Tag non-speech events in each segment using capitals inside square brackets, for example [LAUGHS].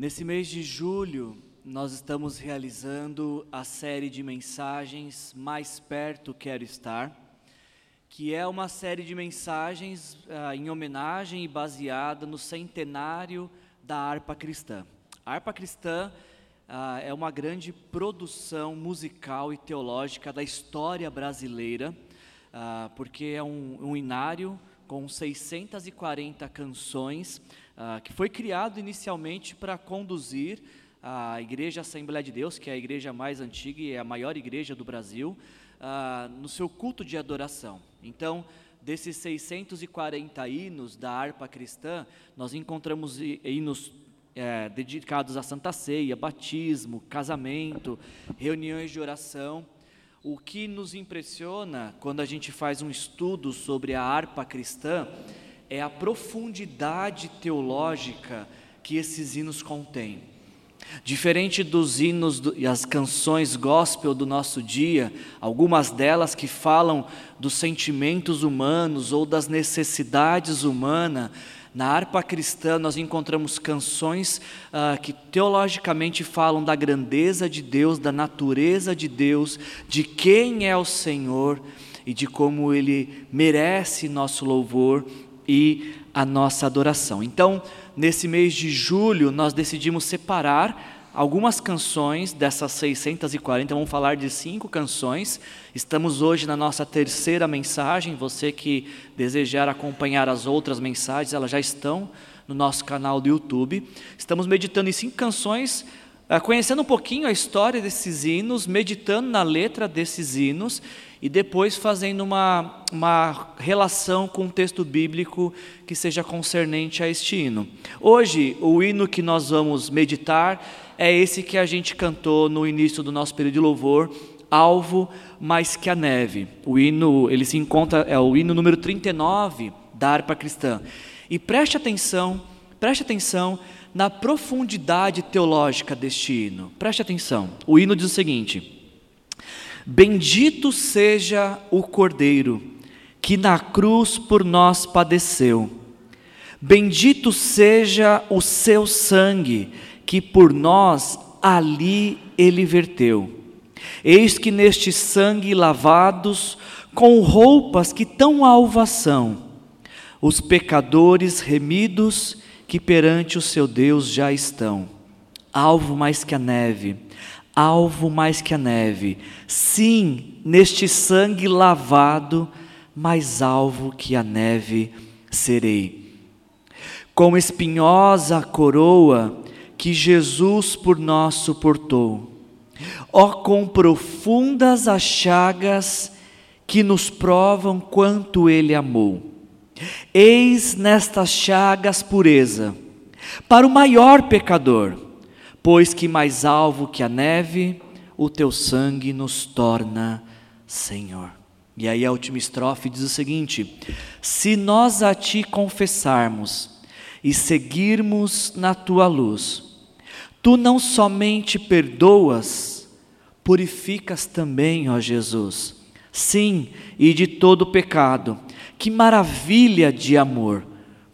Nesse mês de julho, nós estamos realizando a série de mensagens Mais Perto Quero Estar, que é uma série de mensagens ah, em homenagem e baseada no centenário da harpa cristã. A harpa cristã ah, é uma grande produção musical e teológica da história brasileira, ah, porque é um, um inário com 640 canções ah, que foi criado inicialmente para conduzir a Igreja Assembleia de Deus, que é a igreja mais antiga e é a maior igreja do Brasil, ah, no seu culto de adoração. Então, desses 640 hinos da harpa cristã, nós encontramos hinos é, dedicados à Santa Ceia, batismo, casamento, reuniões de oração. O que nos impressiona quando a gente faz um estudo sobre a harpa cristã é a profundidade teológica que esses hinos contêm. Diferente dos hinos do, e as canções gospel do nosso dia, algumas delas que falam dos sentimentos humanos ou das necessidades humanas, na harpa cristã nós encontramos canções ah, que teologicamente falam da grandeza de Deus, da natureza de Deus, de quem é o Senhor e de como Ele merece nosso louvor e a nossa adoração. Então, nesse mês de julho, nós decidimos separar algumas canções dessas 640, vamos falar de cinco canções. Estamos hoje na nossa terceira mensagem. Você que desejar acompanhar as outras mensagens, elas já estão no nosso canal do YouTube. Estamos meditando em cinco canções ah, conhecendo um pouquinho a história desses hinos, meditando na letra desses hinos e depois fazendo uma, uma relação com o texto bíblico que seja concernente a este hino. Hoje, o hino que nós vamos meditar é esse que a gente cantou no início do nosso período de louvor, Alvo Mais Que a Neve. O hino, ele se encontra, é o hino número 39 da harpa cristã. E preste atenção, preste atenção na profundidade teológica deste hino. Preste atenção. O hino diz o seguinte: Bendito seja o Cordeiro que na cruz por nós padeceu. Bendito seja o seu sangue que por nós ali ele verteu. Eis que neste sangue lavados, com roupas que tão alvas são, os pecadores remidos que perante o seu Deus já estão. Alvo mais que a neve, alvo mais que a neve, sim, neste sangue lavado, mais alvo que a neve serei. Com espinhosa coroa que Jesus por nós suportou, ó, com profundas as chagas que nos provam quanto Ele amou Eis nestas chagas pureza, para o maior pecador, pois que mais alvo que a neve, o teu sangue nos torna, Senhor. E aí a última estrofe diz o seguinte: Se nós a ti confessarmos e seguirmos na tua luz, tu não somente perdoas, purificas também, ó Jesus. Sim, e de todo pecado que maravilha de amor,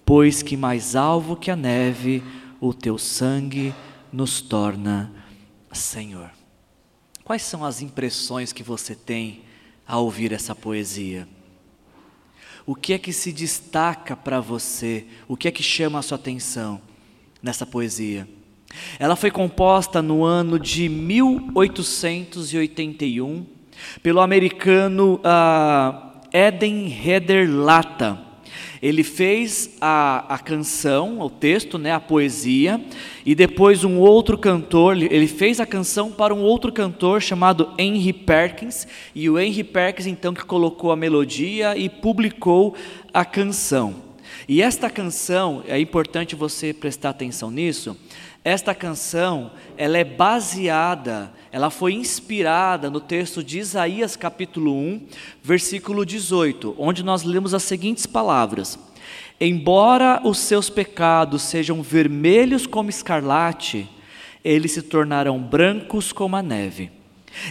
pois que mais alvo que a neve, o teu sangue nos torna Senhor. Quais são as impressões que você tem ao ouvir essa poesia? O que é que se destaca para você? O que é que chama a sua atenção nessa poesia? Ela foi composta no ano de 1881 pelo americano uh, Eden Heder. Ele fez a, a canção, o texto, né, a poesia, e depois um outro cantor, ele fez a canção para um outro cantor chamado Henry Perkins, e o Henry Perkins então que colocou a melodia e publicou a canção. E esta canção, é importante você prestar atenção nisso, esta canção, ela é baseada, ela foi inspirada no texto de Isaías capítulo 1, versículo 18, onde nós lemos as seguintes palavras: Embora os seus pecados sejam vermelhos como escarlate, eles se tornarão brancos como a neve.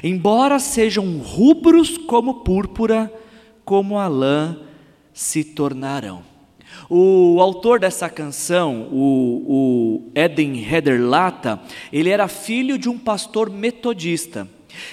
Embora sejam rubros como púrpura, como a lã se tornarão. O autor dessa canção, o, o Eden Hederlata, ele era filho de um pastor metodista.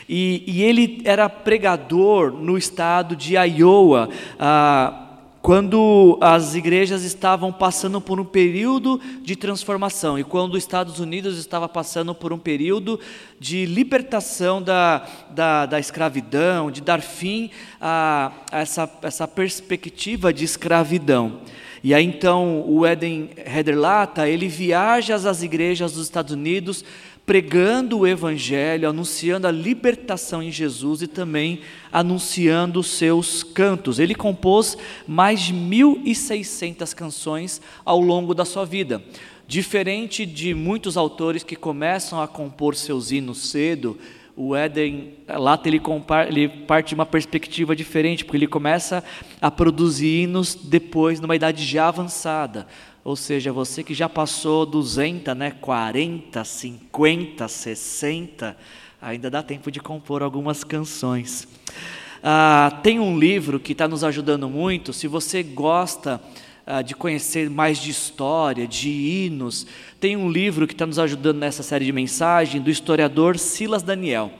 E, e ele era pregador no estado de Iowa, ah, quando as igrejas estavam passando por um período de transformação e quando os Estados Unidos estava passando por um período de libertação da, da, da escravidão, de dar fim a, a essa, essa perspectiva de escravidão. E aí então o Eden Hederlata, ele viaja às igrejas dos Estados Unidos pregando o evangelho, anunciando a libertação em Jesus e também anunciando seus cantos. Ele compôs mais de 1.600 canções ao longo da sua vida. Diferente de muitos autores que começam a compor seus hinos cedo, o Éden, lá ele, ele parte de uma perspectiva diferente, porque ele começa a produzir hinos depois, numa idade já avançada. Ou seja, você que já passou 200, né, 40, 50, 60, ainda dá tempo de compor algumas canções. Ah, tem um livro que está nos ajudando muito. Se você gosta de conhecer mais de história, de hinos, tem um livro que está nos ajudando nessa série de mensagem do historiador Silas Daniel.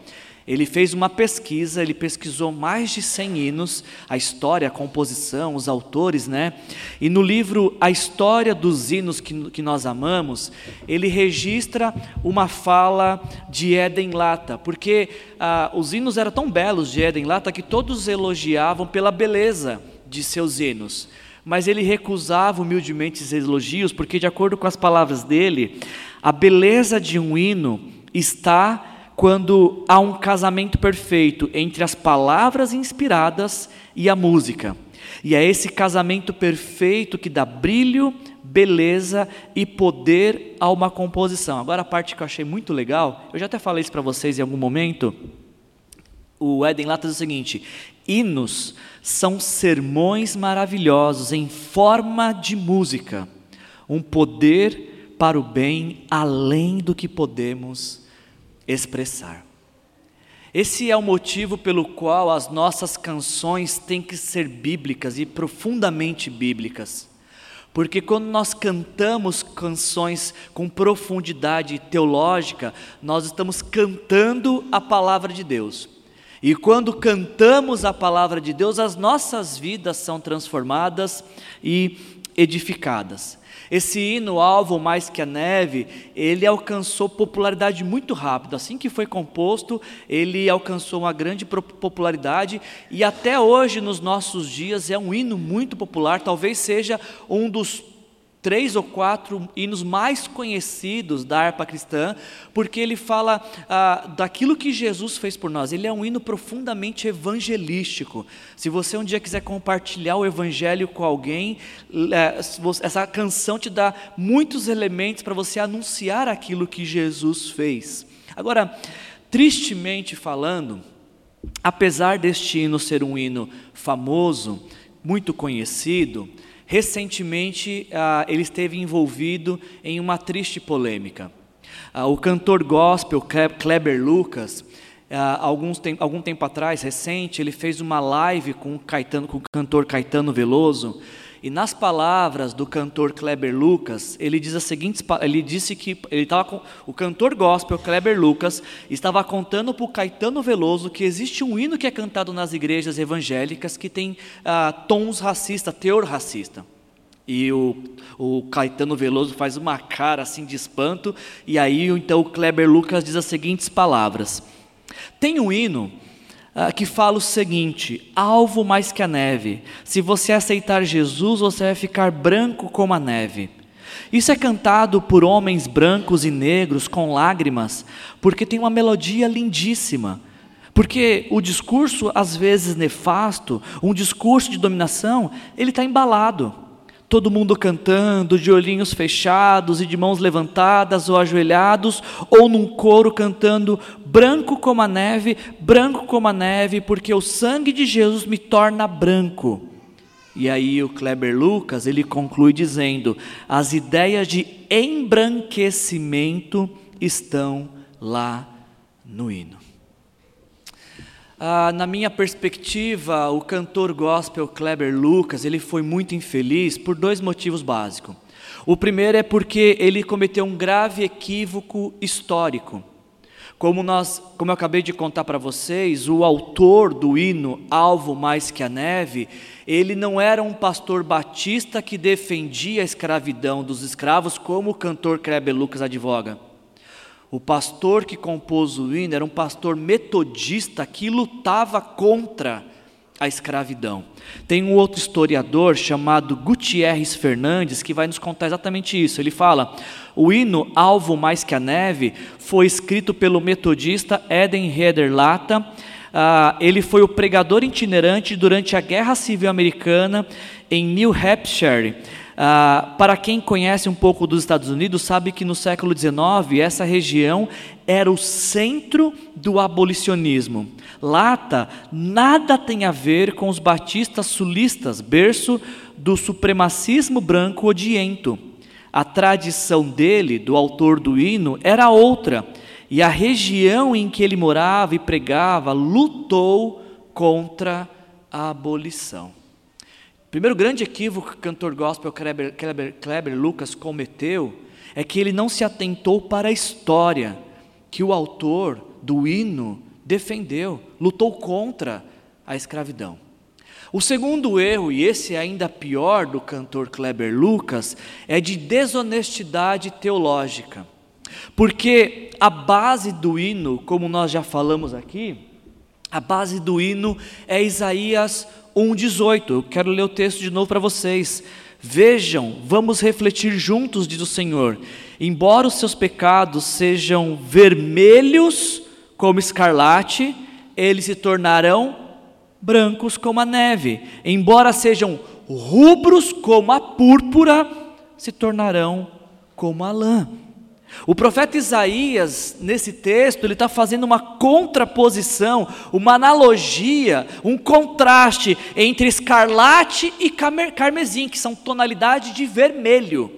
Ele fez uma pesquisa, ele pesquisou mais de 100 hinos, a história, a composição, os autores, né? E no livro A História dos Hinos que, que nós amamos, ele registra uma fala de Eden Lata, porque ah, os hinos eram tão belos de Eden Lata que todos elogiavam pela beleza de seus hinos. Mas ele recusava humildemente esses elogios, porque, de acordo com as palavras dele, a beleza de um hino está quando há um casamento perfeito entre as palavras inspiradas e a música. E é esse casamento perfeito que dá brilho, beleza e poder a uma composição. Agora a parte que eu achei muito legal, eu já até falei isso para vocês em algum momento. O Eden Lata diz o seguinte: hinos são sermões maravilhosos em forma de música, um poder para o bem além do que podemos expressar. Esse é o motivo pelo qual as nossas canções têm que ser bíblicas e profundamente bíblicas. Porque quando nós cantamos canções com profundidade teológica, nós estamos cantando a palavra de Deus. E quando cantamos a palavra de Deus, as nossas vidas são transformadas e edificadas. Esse hino, Alvo Mais Que a Neve, ele alcançou popularidade muito rápido. Assim que foi composto, ele alcançou uma grande popularidade e até hoje, nos nossos dias, é um hino muito popular. Talvez seja um dos três ou quatro hinos mais conhecidos da harpa cristã, porque ele fala ah, daquilo que Jesus fez por nós. Ele é um hino profundamente evangelístico. Se você um dia quiser compartilhar o evangelho com alguém, é, essa canção te dá muitos elementos para você anunciar aquilo que Jesus fez. Agora, tristemente falando, apesar deste hino ser um hino famoso, muito conhecido, Recentemente, ah, ele esteve envolvido em uma triste polêmica. Ah, o cantor gospel Kleber Lucas, ah, alguns algum tempo atrás, recente, ele fez uma live com o, Caetano, com o cantor Caetano Veloso, e nas palavras do cantor Kleber Lucas, ele diz a seguinte, ele disse que ele estava com, o cantor gospel Kleber Lucas estava contando para o Caetano Veloso que existe um hino que é cantado nas igrejas evangélicas que tem ah, tons racistas, teor racista. E o, o Caetano Veloso faz uma cara assim de espanto, e aí então o Kleber Lucas diz as seguintes palavras: Tem um hino ah, que fala o seguinte: alvo mais que a neve. Se você aceitar Jesus, você vai ficar branco como a neve. Isso é cantado por homens brancos e negros com lágrimas, porque tem uma melodia lindíssima. Porque o discurso, às vezes nefasto, um discurso de dominação, ele está embalado todo mundo cantando, de olhinhos fechados e de mãos levantadas ou ajoelhados, ou num coro cantando, branco como a neve, branco como a neve, porque o sangue de Jesus me torna branco. E aí o Kleber Lucas, ele conclui dizendo: as ideias de embranquecimento estão lá no hino. Ah, na minha perspectiva, o cantor gospel Kleber Lucas, ele foi muito infeliz por dois motivos básicos. O primeiro é porque ele cometeu um grave equívoco histórico. Como, nós, como eu acabei de contar para vocês, o autor do hino Alvo Mais Que a Neve, ele não era um pastor batista que defendia a escravidão dos escravos, como o cantor Kleber Lucas advoga. O pastor que compôs o hino era um pastor metodista que lutava contra a escravidão. Tem um outro historiador chamado Gutierrez Fernandes que vai nos contar exatamente isso. Ele fala: o hino Alvo Mais Que a Neve foi escrito pelo metodista Eden Heder Lata. Ah, ele foi o pregador itinerante durante a Guerra Civil Americana em New Hampshire. Ah, para quem conhece um pouco dos Estados Unidos, sabe que no século XIX essa região era o centro do abolicionismo. Lata nada tem a ver com os batistas sulistas, berço do supremacismo branco odiento. A tradição dele, do autor do hino, era outra, e a região em que ele morava e pregava lutou contra a abolição. Primeiro grande equívoco que o cantor gospel Kleber, Kleber, Kleber Lucas cometeu é que ele não se atentou para a história que o autor do hino defendeu, lutou contra a escravidão. O segundo erro, e esse é ainda pior do cantor Kleber Lucas, é de desonestidade teológica. Porque a base do hino, como nós já falamos aqui, a base do hino é Isaías 1,18. Eu quero ler o texto de novo para vocês. Vejam, vamos refletir juntos, diz o Senhor. Embora os seus pecados sejam vermelhos como escarlate, eles se tornarão brancos como a neve. Embora sejam rubros como a púrpura, se tornarão como a lã. O profeta Isaías, nesse texto, ele está fazendo uma contraposição, uma analogia, um contraste entre escarlate e carmesim, que são tonalidades de vermelho.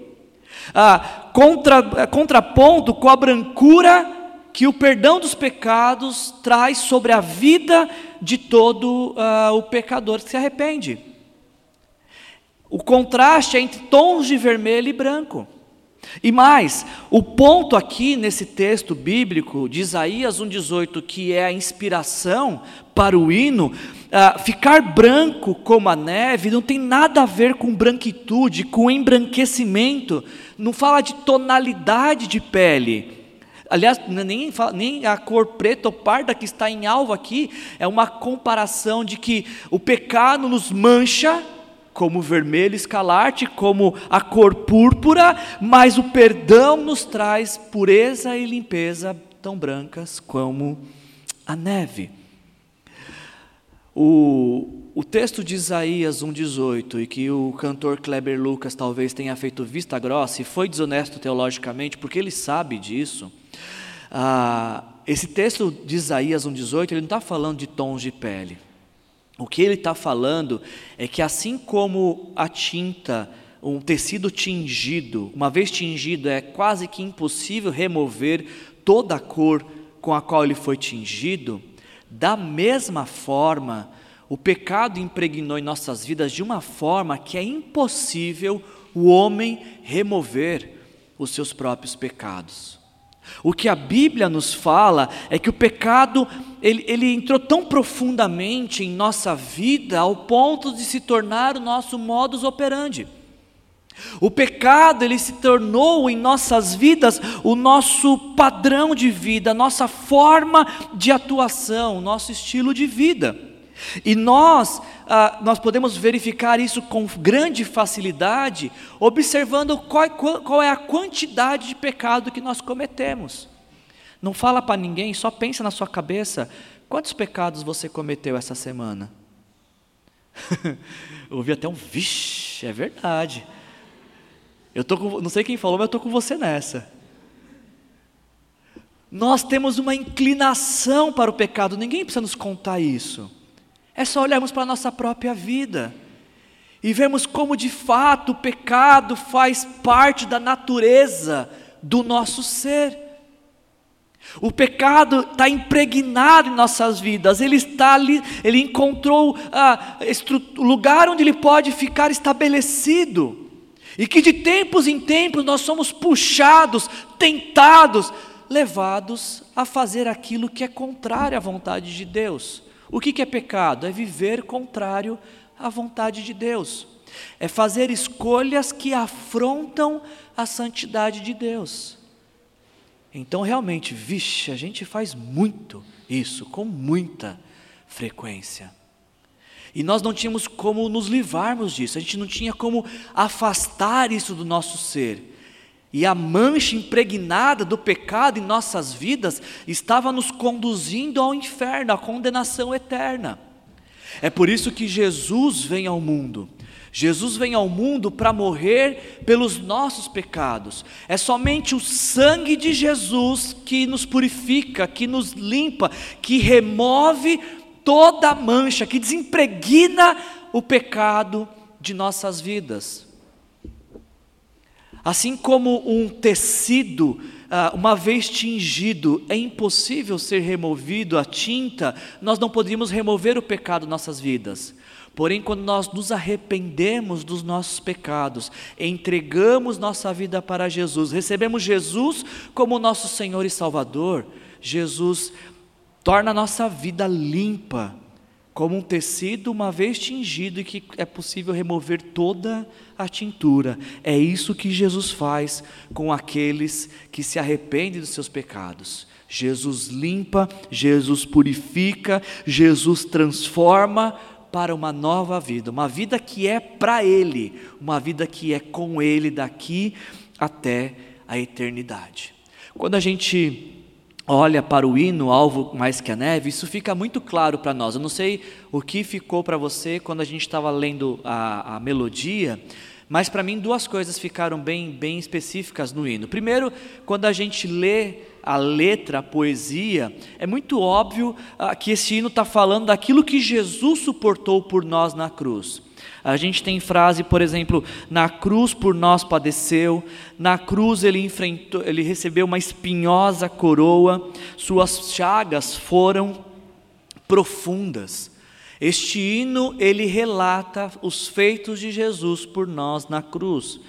Ah, contra, contraponto com a brancura que o perdão dos pecados traz sobre a vida de todo ah, o pecador que se arrepende. O contraste é entre tons de vermelho e branco. E mais, o ponto aqui nesse texto bíblico de Isaías 1,18, que é a inspiração para o hino, uh, ficar branco como a neve não tem nada a ver com branquitude, com embranquecimento, não fala de tonalidade de pele. Aliás, nem, nem a cor preta ou parda que está em alvo aqui é uma comparação de que o pecado nos mancha como vermelho escalarte, como a cor púrpura, mas o perdão nos traz pureza e limpeza tão brancas como a neve. O, o texto de Isaías 1,18, e que o cantor Kleber Lucas talvez tenha feito vista grossa e foi desonesto teologicamente, porque ele sabe disso. Ah, esse texto de Isaías 1,18, ele não está falando de tons de pele. O que ele está falando é que, assim como a tinta, um tecido tingido, uma vez tingido, é quase que impossível remover toda a cor com a qual ele foi tingido, da mesma forma, o pecado impregnou em nossas vidas de uma forma que é impossível o homem remover os seus próprios pecados. O que a Bíblia nos fala é que o pecado ele, ele, entrou tão profundamente em nossa vida ao ponto de se tornar o nosso modus operandi. O pecado ele se tornou em nossas vidas o nosso padrão de vida, a nossa forma de atuação, o nosso estilo de vida. E nós, ah, nós podemos verificar isso com grande facilidade, observando qual, qual é a quantidade de pecado que nós cometemos. Não fala para ninguém, só pensa na sua cabeça, quantos pecados você cometeu essa semana? [LAUGHS] Ouvi até um vixe, é verdade. Eu tô com, não sei quem falou, mas eu estou com você nessa. Nós temos uma inclinação para o pecado, ninguém precisa nos contar isso. É só olharmos para a nossa própria vida e vermos como de fato o pecado faz parte da natureza do nosso ser. O pecado está impregnado em nossas vidas, ele está ali, ele encontrou ah, o lugar onde ele pode ficar estabelecido, e que de tempos em tempos nós somos puxados, tentados, levados a fazer aquilo que é contrário à vontade de Deus. O que, é pecado? É viver contrário à vontade de Deus, é fazer escolhas que afrontam a santidade de Deus. Então, realmente, vixe, a gente faz muito isso, com muita frequência. E nós não tínhamos como nos livrarmos disso, a gente não tinha como afastar isso do nosso ser. E a mancha impregnada do pecado em nossas vidas estava nos conduzindo ao inferno, à condenação eterna. É por isso que Jesus vem ao mundo. Jesus vem ao mundo para morrer pelos nossos pecados. É somente o sangue de Jesus que nos purifica, que nos limpa, que remove toda a mancha, que desempregna o pecado de nossas vidas. Assim como um tecido, ah, uma vez tingido, é impossível ser removido a tinta, nós não poderíamos remover o pecado nossas vidas. Porém, quando nós nos arrependemos dos nossos pecados, entregamos nossa vida para Jesus, recebemos Jesus como nosso Senhor e Salvador, Jesus torna a nossa vida limpa, como um tecido uma vez tingido e que é possível remover toda a tintura. É isso que Jesus faz com aqueles que se arrependem dos seus pecados. Jesus limpa, Jesus purifica, Jesus transforma, para uma nova vida, uma vida que é para Ele, uma vida que é com Ele daqui até a eternidade. Quando a gente olha para o hino Alvo Mais que a Neve, isso fica muito claro para nós. Eu não sei o que ficou para você quando a gente estava lendo a, a melodia, mas para mim duas coisas ficaram bem, bem específicas no hino. Primeiro, quando a gente lê a letra, a poesia, é muito óbvio ah, que esse hino está falando daquilo que Jesus suportou por nós na cruz. A gente tem frase, por exemplo, na cruz por nós padeceu, na cruz ele enfrentou, ele recebeu uma espinhosa coroa, suas chagas foram profundas. Este hino ele relata os feitos de Jesus por nós na cruz.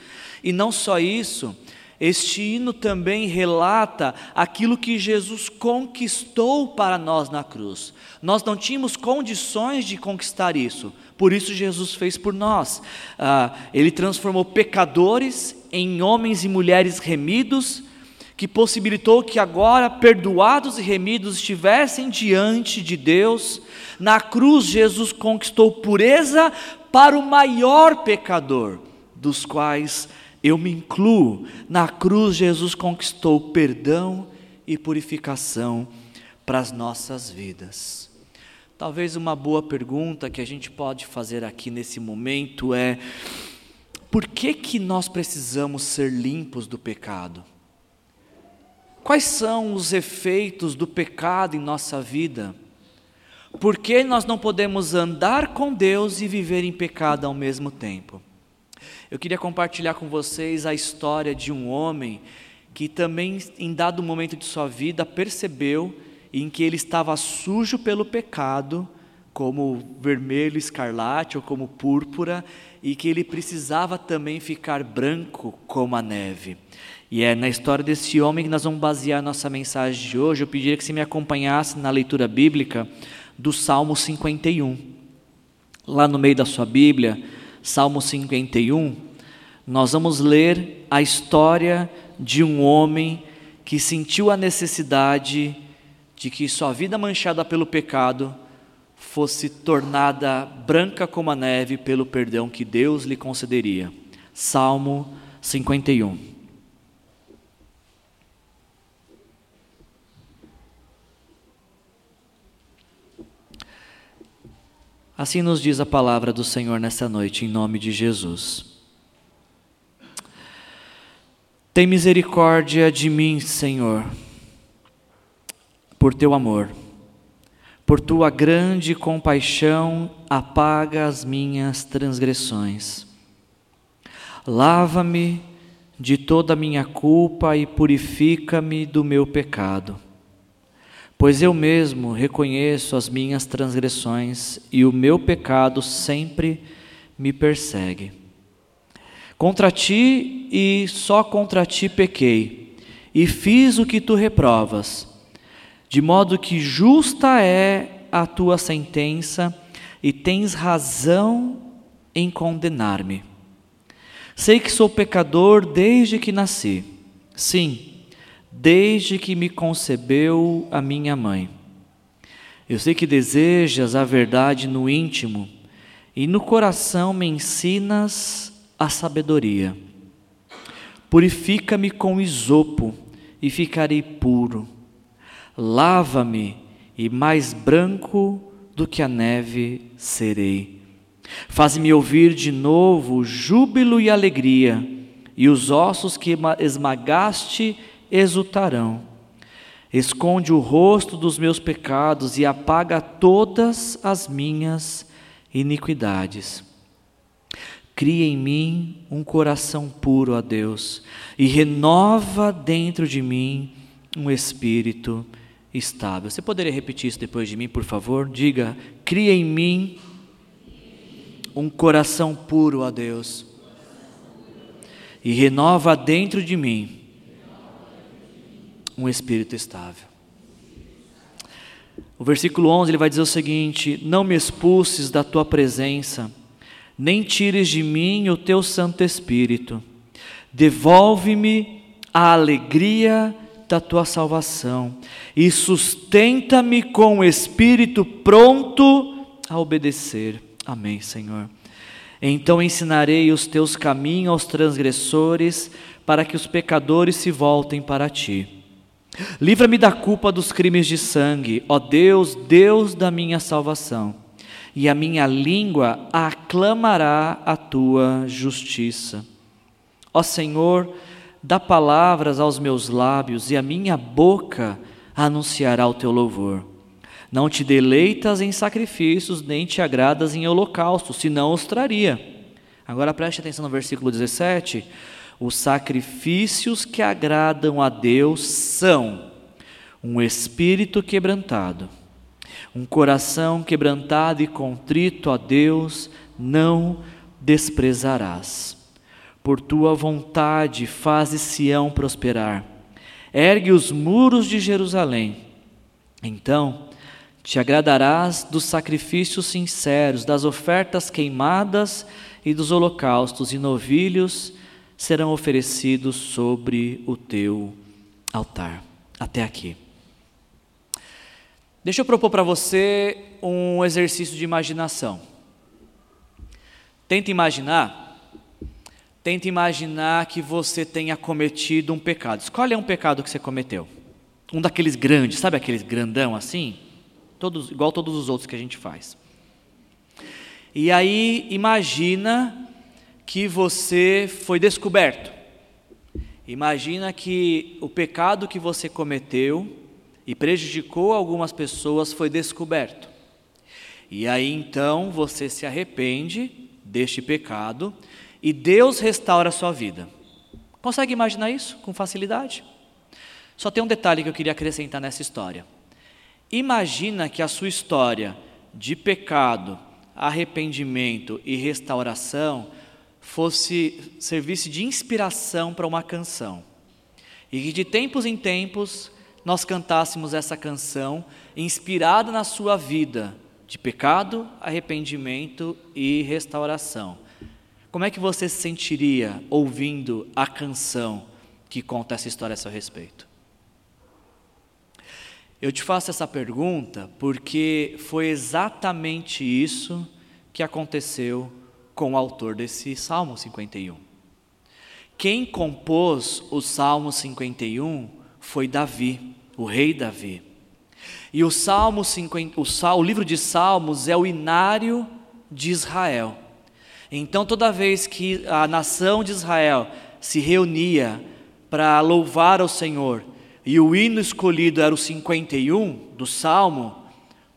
E não só isso, este hino também relata aquilo que Jesus conquistou para nós na cruz. Nós não tínhamos condições de conquistar isso, por isso Jesus fez por nós. Ah, ele transformou pecadores em homens e mulheres remidos, que possibilitou que agora, perdoados e remidos, estivessem diante de Deus. Na cruz, Jesus conquistou pureza para o maior pecador, dos quais eu me incluo. Na cruz, Jesus conquistou perdão e purificação para as nossas vidas. Talvez uma boa pergunta que a gente pode fazer aqui nesse momento é: por que, que nós precisamos ser limpos do pecado? Quais são os efeitos do pecado em nossa vida? Por que nós não podemos andar com Deus e viver em pecado ao mesmo tempo? Eu queria compartilhar com vocês a história de um homem que também, em dado momento de sua vida, percebeu em que ele estava sujo pelo pecado, como vermelho escarlate ou como púrpura, e que ele precisava também ficar branco como a neve. E é na história desse homem que nós vamos basear nossa mensagem de hoje. Eu pediria que você me acompanhasse na leitura bíblica do Salmo 51. Lá no meio da sua Bíblia, Salmo 51, nós vamos ler a história de um homem que sentiu a necessidade de que sua vida manchada pelo pecado fosse tornada branca como a neve pelo perdão que Deus lhe concederia. Salmo 51. Assim nos diz a palavra do Senhor nessa noite, em nome de Jesus. Tem misericórdia de mim, Senhor, por teu amor, por tua grande compaixão, apaga as minhas transgressões. Lava-me de toda a minha culpa e purifica-me do meu pecado. pois eu mesmo reconheço as minhas transgressões e o meu pecado sempre me persegue. Contra ti e só contra ti pequei, e fiz o que tu reprovas, de modo que justa é a tua sentença e tens razão em condenar-me. Sei que sou pecador desde que nasci. Sim, desde que me concebeu a minha mãe. Eu sei que desejas a verdade no íntimo e no coração me ensinas a sabedoria. Purifica-me com isopo e ficarei puro. Lava-me e mais branco do que a neve serei. Faz-me ouvir de novo júbilo e alegria, e os ossos que esmagaste exultarão. Esconde o rosto dos meus pecados e apaga todas as minhas iniquidades. Cria em mim um coração puro a Deus e renova dentro de mim um espírito estável. Você poderia repetir isso depois de mim, por favor? Diga: cria em mim um coração puro a Deus e renova dentro de mim um espírito estável. O versículo 11 ele vai dizer o seguinte: Não me expulses da tua presença, nem tires de mim o teu Santo Espírito. Devolve-me a alegria da tua salvação e sustenta-me com o espírito pronto a obedecer. Amém, Senhor. Então ensinarei os teus caminhos aos transgressores, para que os pecadores se voltem para ti. Livra-me da culpa dos crimes de sangue, ó Deus, Deus da minha salvação, e a minha língua aclamará a tua justiça. Ó Senhor, dá palavras aos meus lábios, e a minha boca anunciará o teu louvor. Não te deleitas em sacrifícios, nem te agradas em holocaustos, senão os traria. Agora preste atenção no versículo 17 os sacrifícios que agradam a Deus são um espírito quebrantado, um coração quebrantado e contrito a Deus não desprezarás. Por tua vontade fazes Sião prosperar, ergue os muros de Jerusalém. Então te agradarás dos sacrifícios sinceros, das ofertas queimadas e dos holocaustos e novilhos serão oferecidos sobre o teu altar. Até aqui. Deixa eu propor para você um exercício de imaginação. Tenta imaginar, tenta imaginar que você tenha cometido um pecado. Escolhe um pecado que você cometeu. Um daqueles grandes, sabe aqueles grandão assim? Todos, igual todos os outros que a gente faz. E aí imagina que você foi descoberto. Imagina que o pecado que você cometeu e prejudicou algumas pessoas foi descoberto. E aí então você se arrepende deste pecado e Deus restaura a sua vida. Consegue imaginar isso com facilidade? Só tem um detalhe que eu queria acrescentar nessa história. Imagina que a sua história de pecado, arrependimento e restauração fosse servisse de inspiração para uma canção. E que de tempos em tempos nós cantássemos essa canção inspirada na sua vida de pecado, arrependimento e restauração. Como é que você se sentiria ouvindo a canção que conta essa história a seu respeito? Eu te faço essa pergunta porque foi exatamente isso que aconteceu com o autor desse Salmo 51. Quem compôs o Salmo 51 foi Davi, o rei Davi. E o Salmo 50, o, Sal, o livro de Salmos é o inário de Israel. Então, toda vez que a nação de Israel se reunia para louvar ao Senhor, e o hino escolhido era o 51 do Salmo,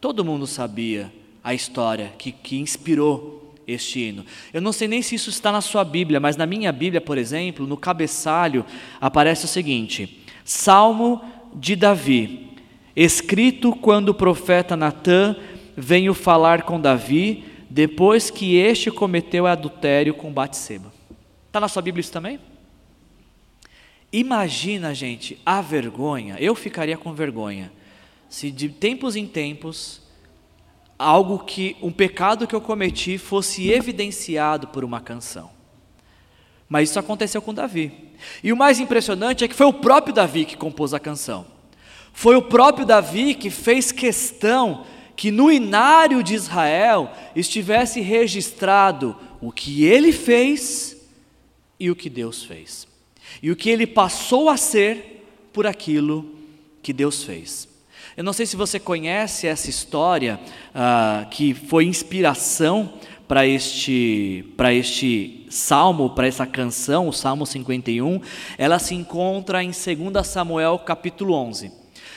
todo mundo sabia a história que, que inspirou este hino. Eu não sei nem se isso está na sua Bíblia, mas na minha Bíblia, por exemplo, no cabeçalho aparece o seguinte: Salmo de Davi. escrito quando o profeta Natã veio falar com Davi, depois que este cometeu adultério com Batseba. Está na sua Bíblia isso também? Imagina, gente, a vergonha. Eu ficaria com vergonha se de tempos em tempos algo que um pecado que eu cometi fosse evidenciado por uma canção. Mas isso aconteceu com Davi. E o mais impressionante é que foi o próprio Davi que compôs a canção. Foi o próprio Davi que fez questão que no inário de Israel estivesse registrado o que ele fez e o que Deus fez. E o que ele passou a ser por aquilo que Deus fez. Eu não sei se você conhece essa história uh, que foi inspiração para este, para este salmo, para essa canção, o Salmo 51. Ela se encontra em 2 Samuel capítulo 11.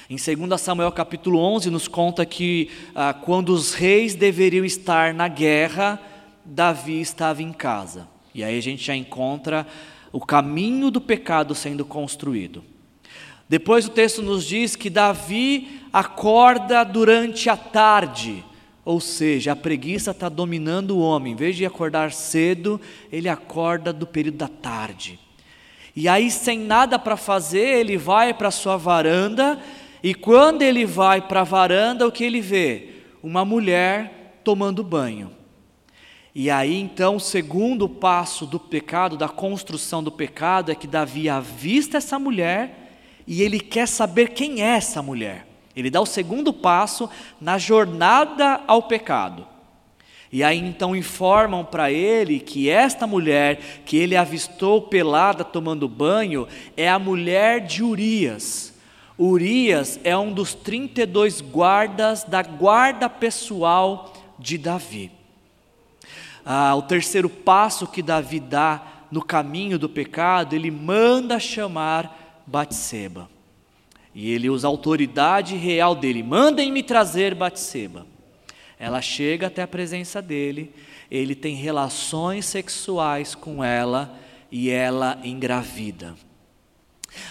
Em 2 Samuel capítulo 11 nos conta que ah, quando os reis deveriam estar na guerra, Davi estava em casa. E aí a gente já encontra o caminho do pecado sendo construído. Depois o texto nos diz que Davi acorda durante a tarde, ou seja, a preguiça está dominando o homem. Em vez de acordar cedo, ele acorda do período da tarde. E aí, sem nada para fazer, ele vai para a sua varanda, e quando ele vai para a varanda, o que ele vê? Uma mulher tomando banho. E aí então o segundo passo do pecado, da construção do pecado, é que Davi avista essa mulher e ele quer saber quem é essa mulher. Ele dá o segundo passo na jornada ao pecado. E aí então informam para ele que esta mulher que ele avistou pelada tomando banho é a mulher de Urias. Urias é um dos 32 guardas da guarda pessoal de Davi. Ah, o terceiro passo que Davi dá no caminho do pecado, ele manda chamar Batseba. E ele usa a autoridade real dele: mandem-me trazer Batseba. Ela chega até a presença dele, ele tem relações sexuais com ela e ela engravida.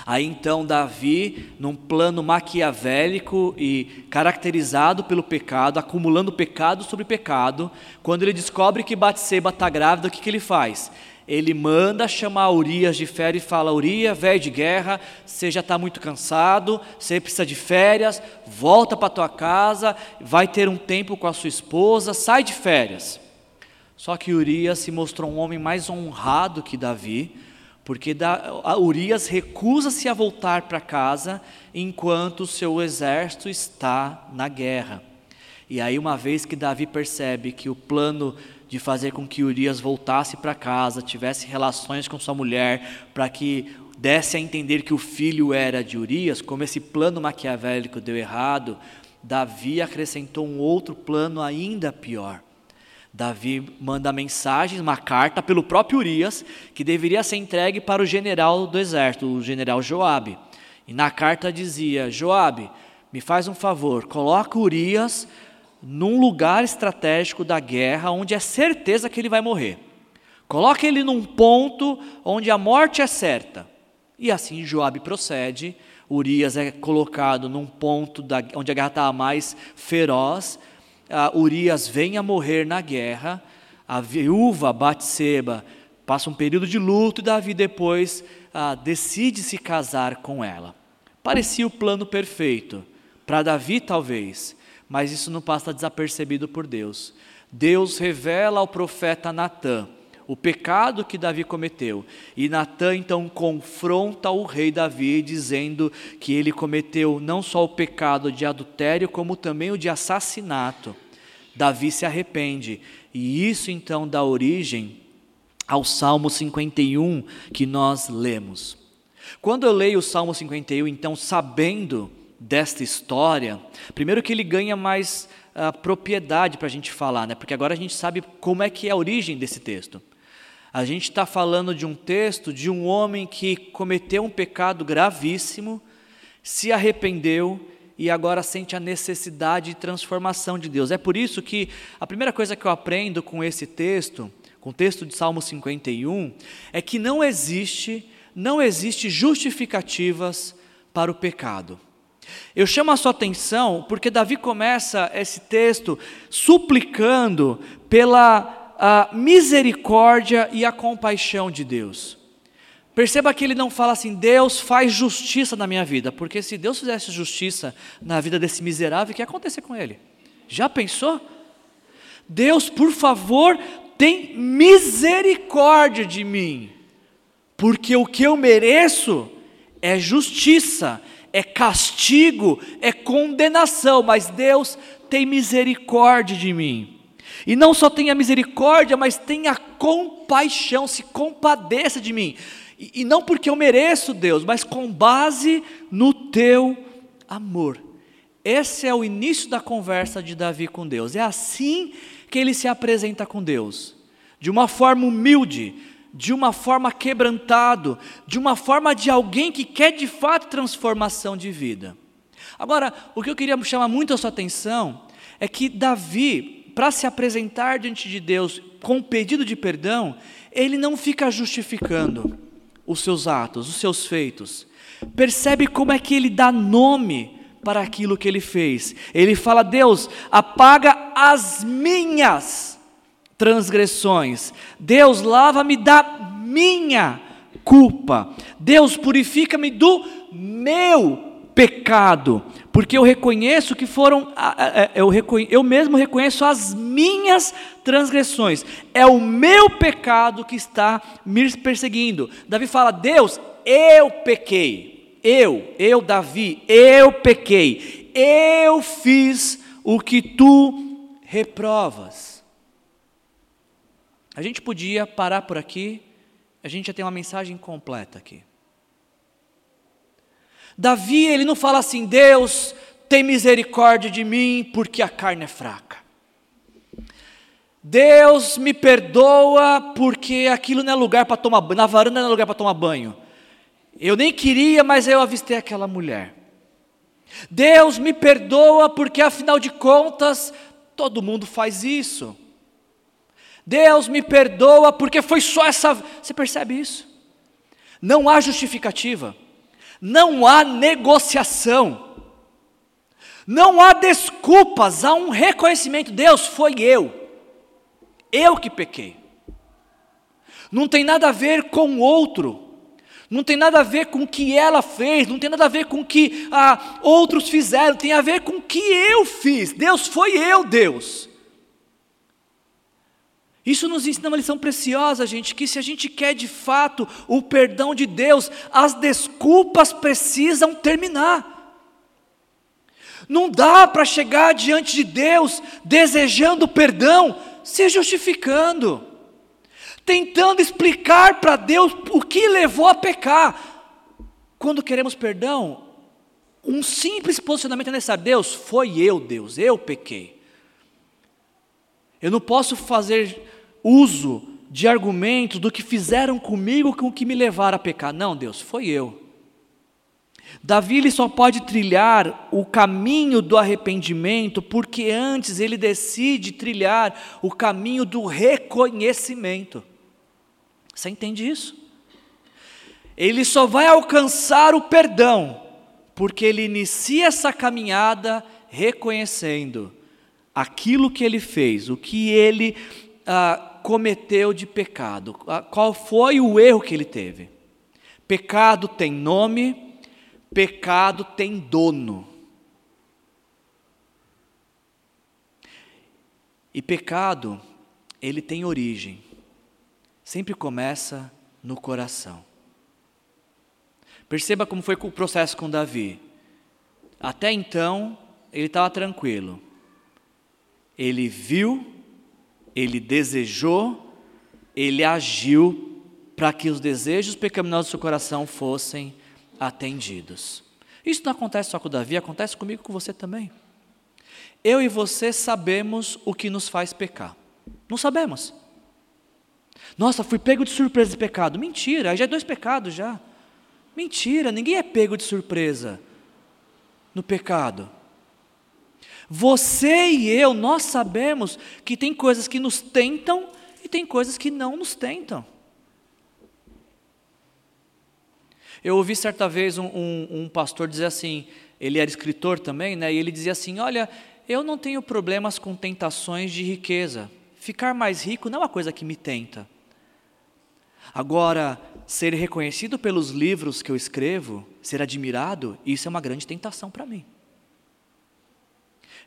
Aí então Davi, num plano maquiavélico e caracterizado pelo pecado, acumulando pecado sobre pecado, quando ele descobre que Batseba está grávida, o que, que ele faz? Ele manda chamar Urias de férias e fala: Urias, velho de guerra, você já está muito cansado, você precisa de férias, volta para tua casa, vai ter um tempo com a sua esposa, sai de férias. Só que Urias se mostrou um homem mais honrado que Davi, porque Urias recusa-se a voltar para casa enquanto o seu exército está na guerra. E aí, uma vez que Davi percebe que o plano de fazer com que Urias voltasse para casa, tivesse relações com sua mulher, para que desse a entender que o filho era de Urias, como esse plano maquiavélico deu errado, Davi acrescentou um outro plano ainda pior. Davi manda mensagens, uma carta pelo próprio Urias, que deveria ser entregue para o general do exército, o general Joabe. E na carta dizia: Joabe, me faz um favor, coloca Urias num lugar estratégico da guerra onde é certeza que ele vai morrer. Coloque ele num ponto onde a morte é certa. E assim Joabe procede. Urias é colocado num ponto da, onde a guerra estava mais feroz. Uh, Urias vem a morrer na guerra. A viúva Batseba passa um período de luto e Davi depois uh, decide se casar com ela. Parecia o plano perfeito. Para Davi, talvez, mas isso não passa desapercebido por Deus. Deus revela ao profeta Natã o pecado que Davi cometeu. E Natã então confronta o rei Davi, dizendo que ele cometeu não só o pecado de adultério, como também o de assassinato. Davi se arrepende, e isso então dá origem ao Salmo 51 que nós lemos. Quando eu leio o Salmo 51, então, sabendo desta história, primeiro que ele ganha mais uh, propriedade para a gente falar, né? porque agora a gente sabe como é que é a origem desse texto. A gente está falando de um texto de um homem que cometeu um pecado gravíssimo, se arrependeu e agora sente a necessidade de transformação de Deus. É por isso que a primeira coisa que eu aprendo com esse texto, com o texto de Salmo 51, é que não existe, não existe justificativas para o pecado. Eu chamo a sua atenção porque Davi começa esse texto suplicando pela a misericórdia e a compaixão de Deus. Perceba que ele não fala assim, Deus faz justiça na minha vida, porque se Deus fizesse justiça na vida desse miserável, o que ia acontecer com ele? Já pensou? Deus, por favor, tem misericórdia de mim, porque o que eu mereço é justiça, é castigo, é condenação, mas Deus tem misericórdia de mim. E não só tenha misericórdia, mas tenha compaixão, se compadeça de mim. E, e não porque eu mereço, Deus, mas com base no teu amor. Esse é o início da conversa de Davi com Deus. É assim que ele se apresenta com Deus, de uma forma humilde, de uma forma quebrantado, de uma forma de alguém que quer de fato transformação de vida. Agora, o que eu queria chamar muito a sua atenção é que Davi, para se apresentar diante de Deus com pedido de perdão, ele não fica justificando os seus atos, os seus feitos. Percebe como é que ele dá nome para aquilo que ele fez. Ele fala: Deus, apaga as minhas transgressões. Deus, lava-me da minha culpa. Deus, purifica-me do meu pecado, porque eu reconheço que foram, eu, eu mesmo reconheço as minhas transgressões, é o meu pecado que está me perseguindo. Davi fala: Deus, eu pequei. Eu, eu, Davi, eu pequei, eu fiz o que tu reprovas. A gente podia parar por aqui, a gente já tem uma mensagem completa aqui. Davi, ele não fala assim, Deus, tem misericórdia de mim porque a carne é fraca. Deus me perdoa porque aquilo não é lugar para tomar banho, na varanda não é lugar para tomar banho. Eu nem queria, mas eu avistei aquela mulher. Deus me perdoa porque afinal de contas todo mundo faz isso. Deus me perdoa porque foi só essa. Você percebe isso? Não há justificativa, não há negociação, não há desculpas, há um reconhecimento. Deus, foi eu, eu que pequei. Não tem nada a ver com o outro. Não tem nada a ver com o que ela fez, não tem nada a ver com o que ah, outros fizeram, tem a ver com o que eu fiz. Deus foi eu, Deus. Isso nos ensina uma lição preciosa, gente, que se a gente quer de fato o perdão de Deus, as desculpas precisam terminar. Não dá para chegar diante de Deus desejando perdão, se justificando tentando explicar para Deus o que levou a pecar. Quando queremos perdão, um simples posicionamento é necessário. Deus, foi eu, Deus, eu pequei. Eu não posso fazer uso de argumentos do que fizeram comigo com o que me levaram a pecar. Não, Deus, foi eu. Davi ele só pode trilhar o caminho do arrependimento porque antes ele decide trilhar o caminho do reconhecimento. Você entende isso? Ele só vai alcançar o perdão porque ele inicia essa caminhada reconhecendo aquilo que ele fez, o que ele ah, cometeu de pecado, ah, qual foi o erro que ele teve. Pecado tem nome, pecado tem dono. E pecado, ele tem origem sempre começa no coração. Perceba como foi o processo com Davi. Até então, ele estava tranquilo. Ele viu, ele desejou, ele agiu para que os desejos pecaminosos do seu coração fossem atendidos. Isso não acontece só com Davi, acontece comigo e com você também. Eu e você sabemos o que nos faz pecar. Não sabemos. Nossa, fui pego de surpresa de pecado. Mentira, já é dois pecados já. Mentira, ninguém é pego de surpresa no pecado. Você e eu, nós sabemos que tem coisas que nos tentam e tem coisas que não nos tentam. Eu ouvi certa vez um, um, um, pastor dizer assim, ele era escritor também, né? E ele dizia assim: Olha, eu não tenho problemas com tentações de riqueza. Ficar mais rico não é uma coisa que me tenta. Agora, ser reconhecido pelos livros que eu escrevo, ser admirado, isso é uma grande tentação para mim.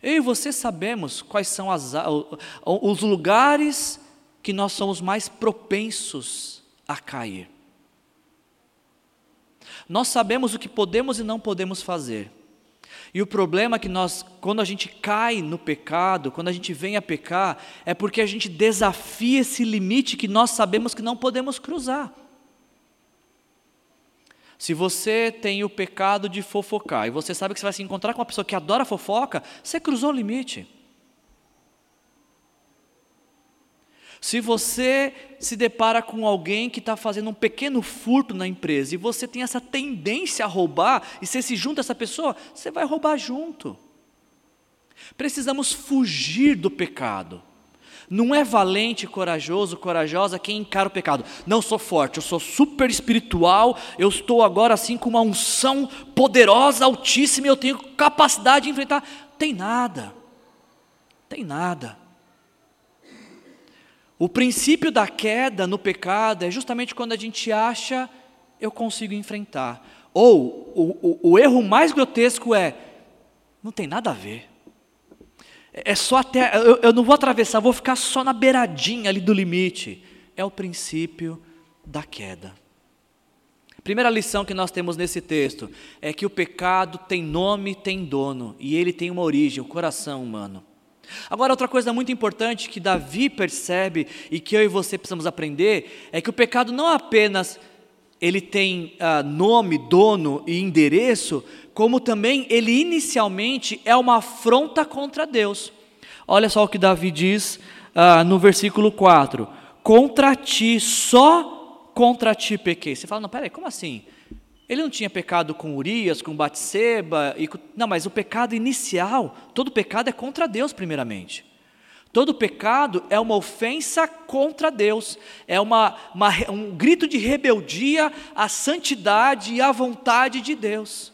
Eu e você sabemos quais são as, os lugares que nós somos mais propensos a cair. Nós sabemos o que podemos e não podemos fazer. E o problema é que nós, quando a gente cai no pecado, quando a gente vem a pecar, é porque a gente desafia esse limite que nós sabemos que não podemos cruzar. Se você tem o pecado de fofocar e você sabe que você vai se encontrar com uma pessoa que adora fofoca, você cruzou o limite. Se você se depara com alguém que está fazendo um pequeno furto na empresa e você tem essa tendência a roubar e você se junta a essa pessoa, você vai roubar junto. Precisamos fugir do pecado. Não é valente, corajoso, corajosa quem encara o pecado. Não sou forte, eu sou super espiritual, eu estou agora assim com uma unção poderosa, altíssima, eu tenho capacidade de enfrentar. Tem nada. Tem nada. O princípio da queda no pecado é justamente quando a gente acha eu consigo enfrentar. Ou o, o, o erro mais grotesco é não tem nada a ver. É só até eu, eu não vou atravessar, vou ficar só na beiradinha ali do limite. É o princípio da queda. Primeira lição que nós temos nesse texto é que o pecado tem nome, tem dono, e ele tem uma origem, o coração humano. Agora, outra coisa muito importante que Davi percebe e que eu e você precisamos aprender é que o pecado não apenas ele tem ah, nome, dono e endereço, como também ele inicialmente é uma afronta contra Deus. Olha só o que Davi diz ah, no versículo 4: Contra ti, só contra ti pequei. Você fala, não, peraí, como assim? Ele não tinha pecado com Urias, com Batseba, e com... não, mas o pecado inicial, todo pecado é contra Deus primeiramente. Todo pecado é uma ofensa contra Deus, é uma, uma, um grito de rebeldia à santidade e à vontade de Deus.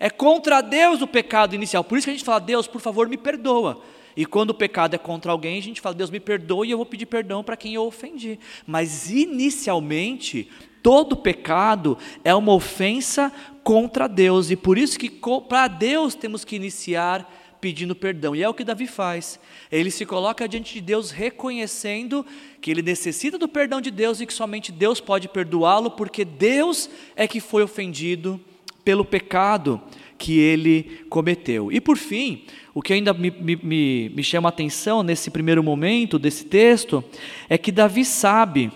É contra Deus o pecado inicial, por isso que a gente fala, Deus, por favor, me perdoa. E quando o pecado é contra alguém, a gente fala, Deus me perdoe e eu vou pedir perdão para quem eu ofendi. Mas inicialmente, todo pecado é uma ofensa contra Deus, e por isso que para Deus temos que iniciar pedindo perdão. E é o que Davi faz. Ele se coloca diante de Deus reconhecendo que ele necessita do perdão de Deus e que somente Deus pode perdoá-lo, porque Deus é que foi ofendido pelo pecado que ele cometeu. E por fim, o que ainda me, me, me chama a atenção nesse primeiro momento desse texto é que Davi sabe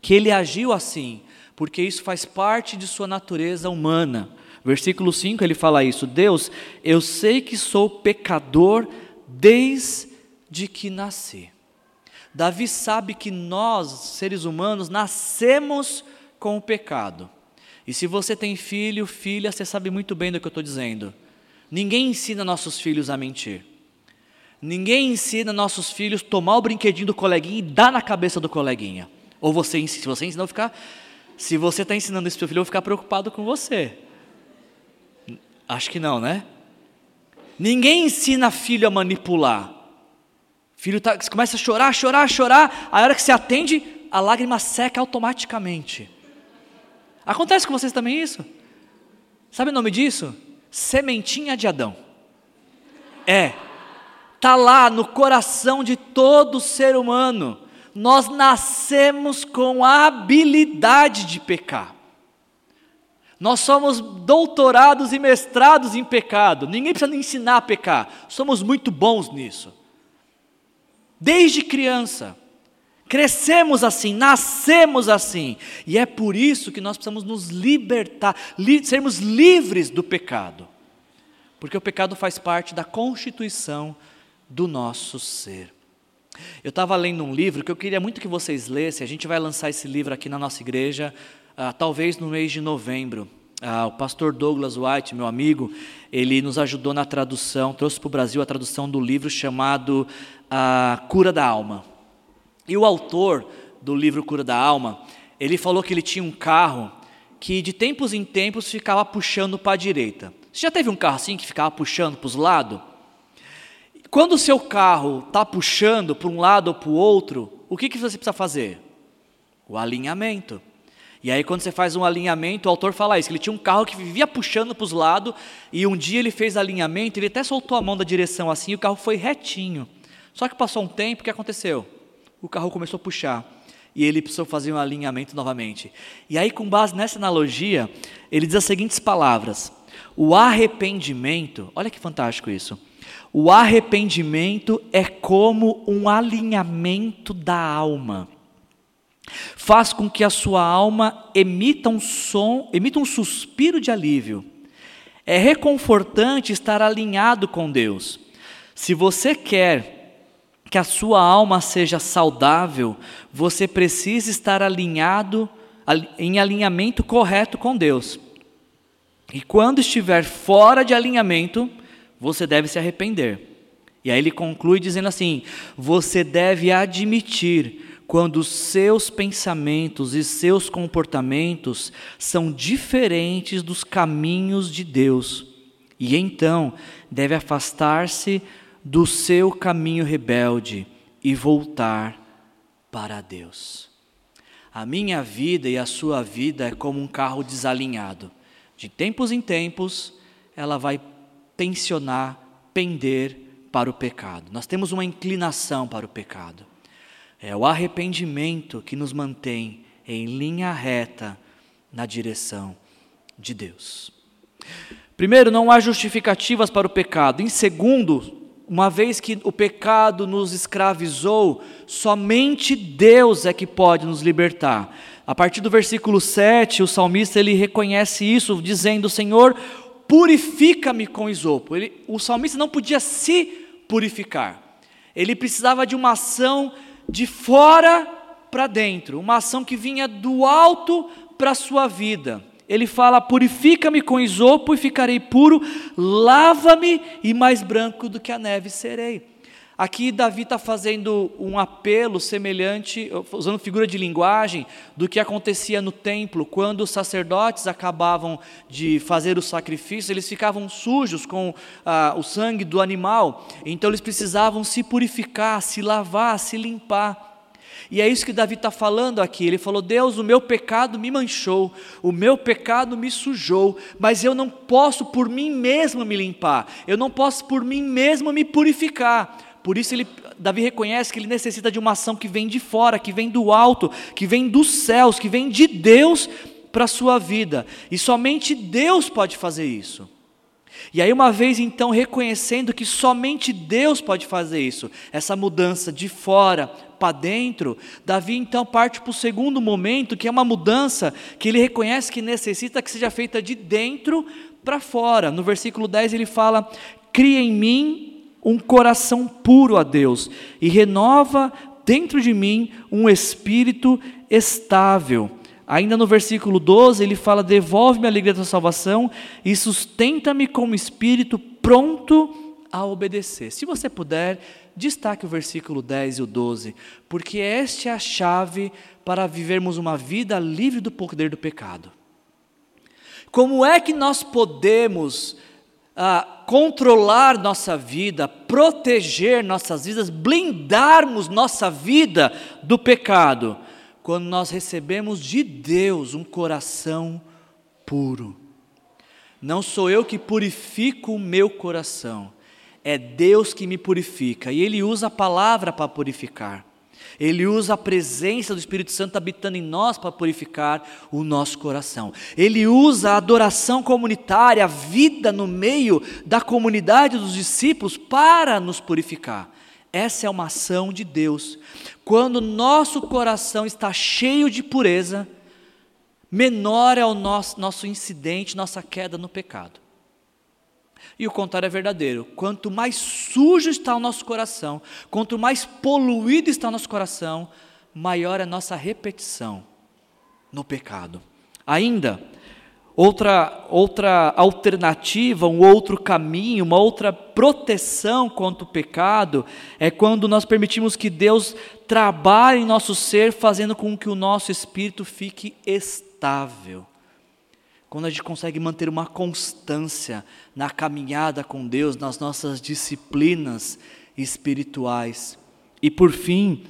que ele agiu assim, porque isso faz parte de sua natureza humana. Versículo 5 ele fala isso: Deus, eu sei que sou pecador desde que nasci. Davi sabe que nós, seres humanos, nascemos com o pecado. E se você tem filho, filha, você sabe muito bem do que eu estou dizendo. Ninguém ensina nossos filhos a mentir. Ninguém ensina nossos filhos a tomar o brinquedinho do coleguinha e dar na cabeça do coleguinha. Ou você, se você ensinar, ficar. Se você está ensinando isso para o filho, eu vou ficar preocupado com você. Acho que não, né? Ninguém ensina filho a manipular. Filho tá, começa a chorar, chorar, chorar. A hora que se atende, a lágrima seca automaticamente. Acontece com vocês também isso? Sabe o nome disso? Sementinha de Adão. É. Tá lá no coração de todo ser humano nós nascemos com a habilidade de pecar. Nós somos doutorados e mestrados em pecado. Ninguém precisa nos ensinar a pecar. Somos muito bons nisso. Desde criança. Crescemos assim, nascemos assim. E é por isso que nós precisamos nos libertar, li, sermos livres do pecado. Porque o pecado faz parte da constituição do nosso ser. Eu estava lendo um livro que eu queria muito que vocês lessem. A gente vai lançar esse livro aqui na nossa igreja, uh, talvez no mês de novembro. Uh, o pastor Douglas White, meu amigo, ele nos ajudou na tradução, trouxe para o Brasil a tradução do livro chamado A uh, Cura da Alma. E o autor do livro Cura da Alma, ele falou que ele tinha um carro que de tempos em tempos ficava puxando para a direita. Você já teve um carro assim que ficava puxando para os lados? Quando o seu carro está puxando para um lado ou para o outro, o que, que você precisa fazer? O alinhamento. E aí, quando você faz um alinhamento, o autor fala isso: que ele tinha um carro que vivia puxando para os lados, e um dia ele fez alinhamento, ele até soltou a mão da direção assim, e o carro foi retinho. Só que passou um tempo, o que aconteceu? O carro começou a puxar, e ele precisou fazer um alinhamento novamente. E aí, com base nessa analogia, ele diz as seguintes palavras: o arrependimento, olha que fantástico isso. O arrependimento é como um alinhamento da alma. Faz com que a sua alma emita um som, emita um suspiro de alívio. É reconfortante estar alinhado com Deus. Se você quer que a sua alma seja saudável, você precisa estar alinhado em alinhamento correto com Deus. E quando estiver fora de alinhamento, você deve se arrepender. E aí ele conclui dizendo assim: você deve admitir quando seus pensamentos e seus comportamentos são diferentes dos caminhos de Deus. E então deve afastar-se do seu caminho rebelde e voltar para Deus. A minha vida e a sua vida é como um carro desalinhado. De tempos em tempos, ela vai tensionar, pender para o pecado. Nós temos uma inclinação para o pecado. É o arrependimento que nos mantém em linha reta na direção de Deus. Primeiro, não há justificativas para o pecado. Em segundo, uma vez que o pecado nos escravizou, somente Deus é que pode nos libertar. A partir do versículo 7, o salmista ele reconhece isso, dizendo: Senhor, purifica-me com isopo. Ele, o salmista não podia se purificar, ele precisava de uma ação de fora para dentro, uma ação que vinha do alto para a sua vida. Ele fala: Purifica-me com isopo e ficarei puro, lava-me e mais branco do que a neve serei. Aqui Davi está fazendo um apelo semelhante, usando figura de linguagem, do que acontecia no templo, quando os sacerdotes acabavam de fazer o sacrifício, eles ficavam sujos com ah, o sangue do animal, então eles precisavam se purificar, se lavar, se limpar. E é isso que Davi está falando aqui. Ele falou: Deus, o meu pecado me manchou, o meu pecado me sujou, mas eu não posso por mim mesmo me limpar, eu não posso por mim mesmo me purificar por isso ele, Davi reconhece que ele necessita de uma ação que vem de fora, que vem do alto, que vem dos céus, que vem de Deus para a sua vida. E somente Deus pode fazer isso. E aí, uma vez então reconhecendo que somente Deus pode fazer isso, essa mudança de fora para dentro, Davi então parte para o segundo momento, que é uma mudança que ele reconhece que necessita que seja feita de dentro para fora. No versículo 10 ele fala: Cria em mim um coração puro a Deus e renova dentro de mim um espírito estável. Ainda no versículo 12, ele fala: Devolve-me a alegria da salvação e sustenta-me como espírito pronto a obedecer. Se você puder, destaque o versículo 10 e o 12, porque esta é a chave para vivermos uma vida livre do poder do pecado. Como é que nós podemos ah, controlar nossa vida, proteger nossas vidas, blindarmos nossa vida do pecado, quando nós recebemos de Deus um coração puro. Não sou eu que purifico o meu coração, é Deus que me purifica, e Ele usa a palavra para purificar. Ele usa a presença do Espírito Santo habitando em nós para purificar o nosso coração. Ele usa a adoração comunitária, a vida no meio da comunidade dos discípulos para nos purificar. Essa é uma ação de Deus. Quando nosso coração está cheio de pureza, menor é o nosso, nosso incidente, nossa queda no pecado. E o contrário é verdadeiro. Quanto mais sujo está o nosso coração, quanto mais poluído está o nosso coração, maior é a nossa repetição no pecado. Ainda, outra, outra alternativa, um outro caminho, uma outra proteção contra o pecado é quando nós permitimos que Deus trabalhe em nosso ser, fazendo com que o nosso espírito fique estável. Quando a gente consegue manter uma constância na caminhada com Deus, nas nossas disciplinas espirituais. E por fim,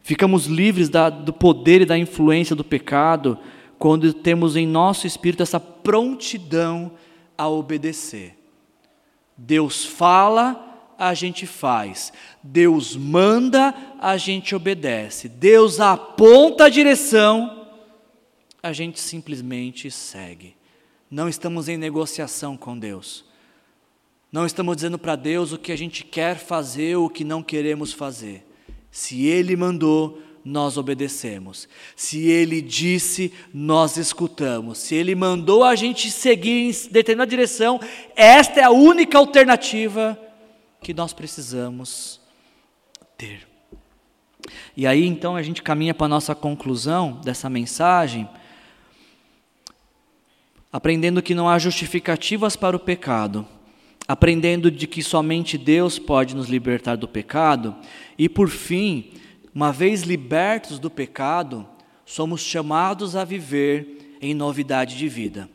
ficamos livres da, do poder e da influência do pecado quando temos em nosso espírito essa prontidão a obedecer. Deus fala, a gente faz. Deus manda, a gente obedece. Deus aponta a direção, a gente simplesmente segue. Não estamos em negociação com Deus. Não estamos dizendo para Deus o que a gente quer fazer ou o que não queremos fazer. Se Ele mandou, nós obedecemos. Se Ele disse, nós escutamos. Se Ele mandou a gente seguir em determinada direção, esta é a única alternativa que nós precisamos ter. E aí então a gente caminha para a nossa conclusão dessa mensagem, aprendendo que não há justificativas para o pecado, aprendendo de que somente Deus pode nos libertar do pecado, e por fim, uma vez libertos do pecado, somos chamados a viver em novidade de vida.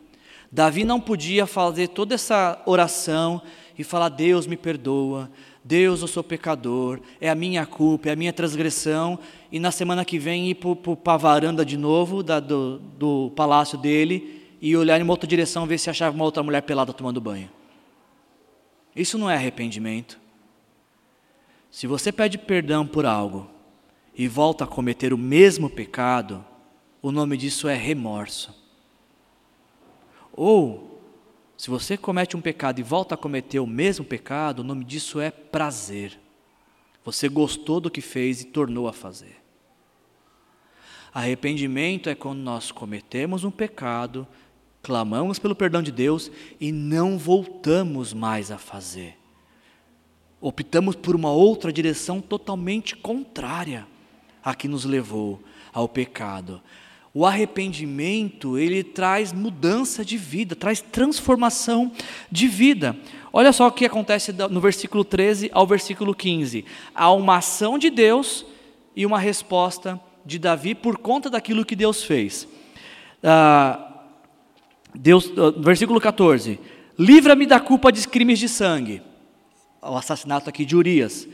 Davi não podia fazer toda essa oração e falar: Deus me perdoa, Deus eu sou pecador, é a minha culpa, é a minha transgressão, e na semana que vem ir para a varanda de novo da, do, do palácio dele e olhar em uma outra direção, ver se achava uma outra mulher pelada tomando banho. Isso não é arrependimento. Se você pede perdão por algo e volta a cometer o mesmo pecado, o nome disso é remorso. Ou se você comete um pecado e volta a cometer o mesmo pecado, o nome disso é prazer. Você gostou do que fez e tornou a fazer. Arrependimento é quando nós cometemos um pecado, clamamos pelo perdão de Deus e não voltamos mais a fazer. Optamos por uma outra direção totalmente contrária à que nos levou ao pecado. O arrependimento, ele traz mudança de vida, traz transformação de vida. Olha só o que acontece no versículo 13 ao versículo 15. Há uma ação de Deus e uma resposta de Davi por conta daquilo que Deus fez. Ah, Deus, ah, versículo 14: Livra-me da culpa de crimes de sangue. O assassinato aqui de Urias.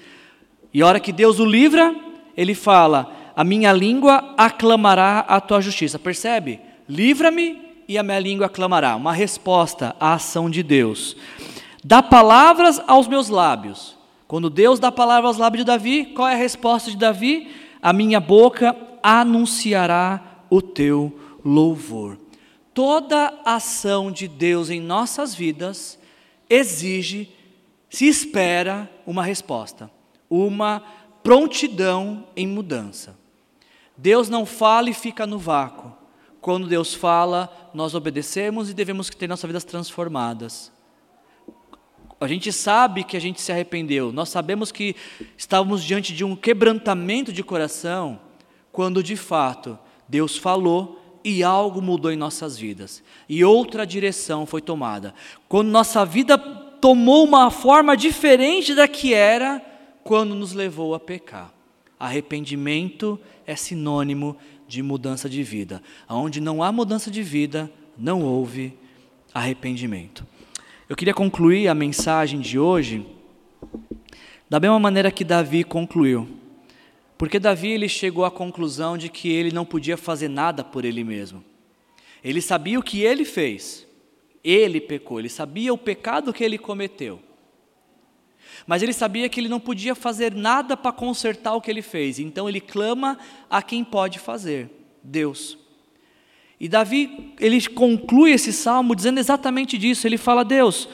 E a hora que Deus o livra, ele fala: a minha língua aclamará a tua justiça. Percebe? Livra-me e a minha língua aclamará. Uma resposta à ação de Deus. Dá palavras aos meus lábios. Quando Deus dá palavras aos lábios de Davi, qual é a resposta de Davi? A minha boca anunciará o teu louvor. Toda ação de Deus em nossas vidas exige, se espera uma resposta, uma prontidão em mudança. Deus não fala e fica no vácuo. Quando Deus fala, nós obedecemos e devemos ter nossas vidas transformadas. A gente sabe que a gente se arrependeu, nós sabemos que estávamos diante de um quebrantamento de coração, quando de fato Deus falou e algo mudou em nossas vidas, e outra direção foi tomada. Quando nossa vida tomou uma forma diferente da que era quando nos levou a pecar. Arrependimento é sinônimo de mudança de vida. Onde não há mudança de vida, não houve arrependimento. Eu queria concluir a mensagem de hoje da mesma maneira que Davi concluiu. Porque Davi ele chegou à conclusão de que ele não podia fazer nada por ele mesmo. Ele sabia o que ele fez. Ele pecou, ele sabia o pecado que ele cometeu. Mas ele sabia que ele não podia fazer nada para consertar o que ele fez, então ele clama a quem pode fazer: Deus. E Davi, ele conclui esse salmo dizendo exatamente disso. Ele fala: Deus,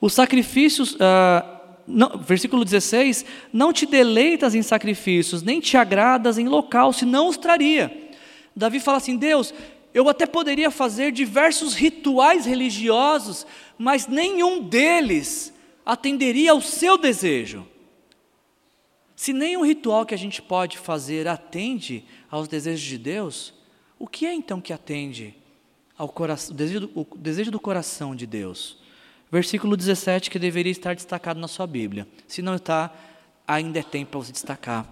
os sacrifícios, ah, não, versículo 16: Não te deleitas em sacrifícios, nem te agradas em local, senão os traria. Davi fala assim: Deus, eu até poderia fazer diversos rituais religiosos, mas nenhum deles atenderia ao seu desejo. Se o ritual que a gente pode fazer atende aos desejos de Deus, o que é então que atende ao coração, o, desejo do, desejo do coração de Deus? Versículo 17 que deveria estar destacado na sua Bíblia. Se não está, ainda é tempo para você destacar.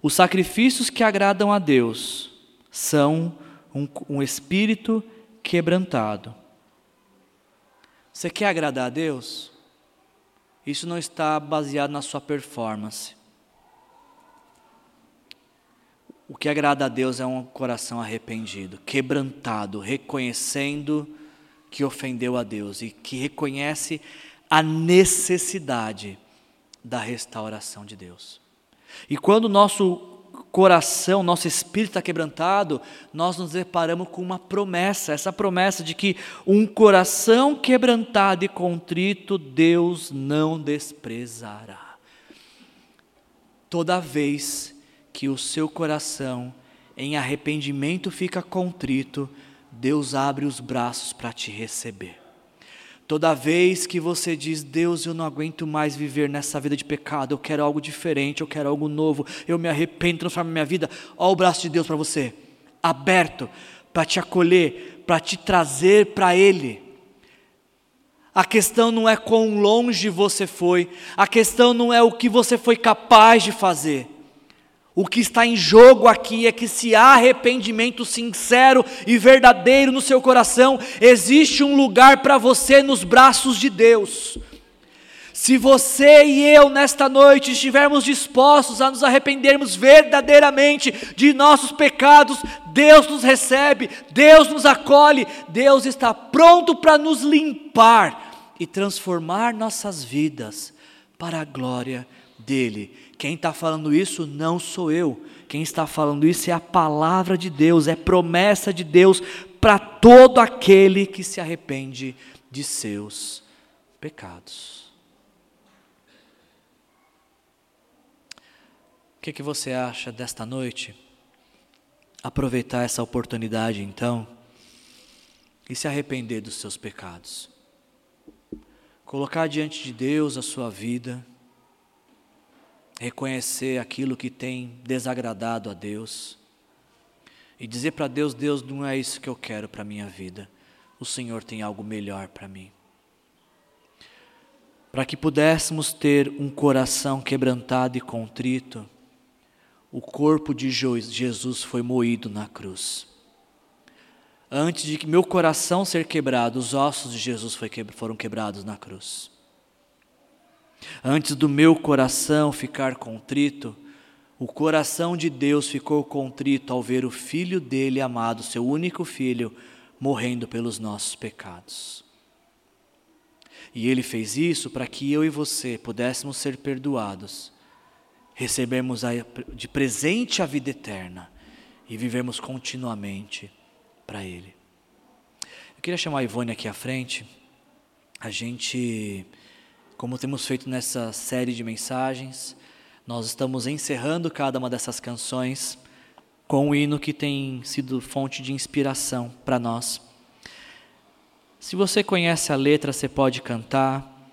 Os sacrifícios que agradam a Deus são um, um espírito quebrantado. Você quer agradar a Deus? Isso não está baseado na sua performance. O que agrada a Deus é um coração arrependido, quebrantado, reconhecendo que ofendeu a Deus e que reconhece a necessidade da restauração de Deus. E quando nosso coração, nosso espírito está quebrantado, nós nos deparamos com uma promessa, essa promessa de que um coração quebrantado e contrito Deus não desprezará. Toda vez que o seu coração em arrependimento fica contrito, Deus abre os braços para te receber. Toda vez que você diz, Deus, eu não aguento mais viver nessa vida de pecado, eu quero algo diferente, eu quero algo novo, eu me arrependo, transforma minha vida, olha o braço de Deus para você, aberto, para te acolher, para te trazer para Ele. A questão não é quão longe você foi, a questão não é o que você foi capaz de fazer, o que está em jogo aqui é que se há arrependimento sincero e verdadeiro no seu coração, existe um lugar para você nos braços de Deus. Se você e eu nesta noite estivermos dispostos a nos arrependermos verdadeiramente de nossos pecados, Deus nos recebe, Deus nos acolhe, Deus está pronto para nos limpar e transformar nossas vidas para a glória dEle. Quem está falando isso não sou eu. Quem está falando isso é a palavra de Deus, é promessa de Deus para todo aquele que se arrepende de seus pecados. O que, que você acha desta noite? Aproveitar essa oportunidade então e se arrepender dos seus pecados. Colocar diante de Deus a sua vida reconhecer aquilo que tem desagradado a Deus e dizer para Deus: Deus, não é isso que eu quero para a minha vida, o Senhor tem algo melhor para mim. Para que pudéssemos ter um coração quebrantado e contrito, o corpo de Jesus foi moído na cruz. Antes de que meu coração ser quebrado, os ossos de Jesus foram quebrados na cruz. Antes do meu coração ficar contrito, o coração de Deus ficou contrito ao ver o filho dele amado, seu único filho, morrendo pelos nossos pecados. E ele fez isso para que eu e você pudéssemos ser perdoados, recebermos de presente a vida eterna e vivemos continuamente para ele. Eu queria chamar a Ivone aqui à frente. A gente como temos feito nessa série de mensagens, nós estamos encerrando cada uma dessas canções com um hino que tem sido fonte de inspiração para nós. Se você conhece a letra, você pode cantar,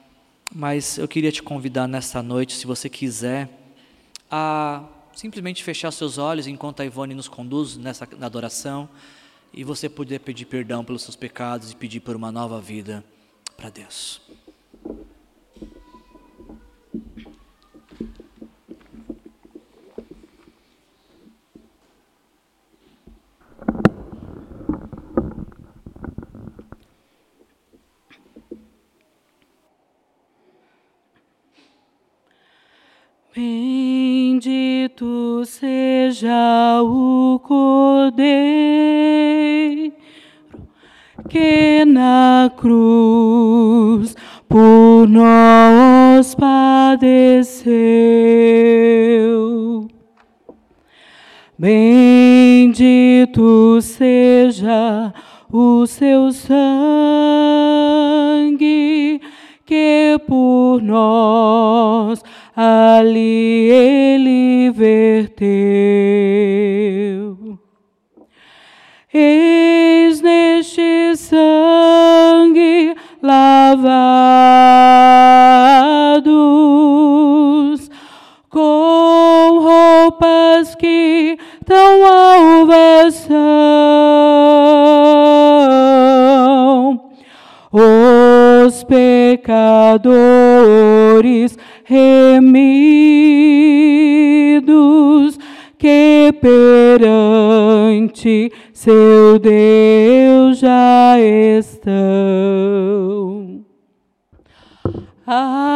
mas eu queria te convidar nesta noite, se você quiser, a simplesmente fechar seus olhos enquanto a Ivone nos conduz nessa na adoração e você poder pedir perdão pelos seus pecados e pedir por uma nova vida para Deus. Bendito seja o seu sangue que por nós ali ele verteu. Eis neste sangue lavados com roupas que são os pecadores remidos que perante seu Deus já estão. Alvo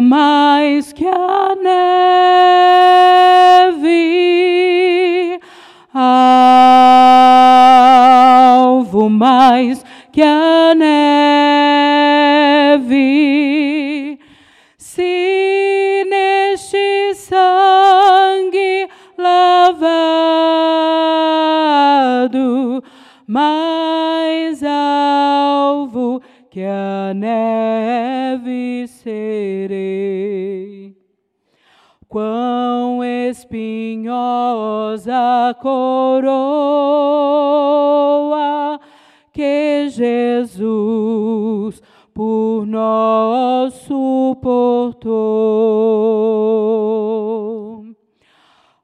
mais que a mais que a neve, se neste sangue lavado, mais alvo que a neve serei. Quão espinhosa coroa Jesus por nós suportou.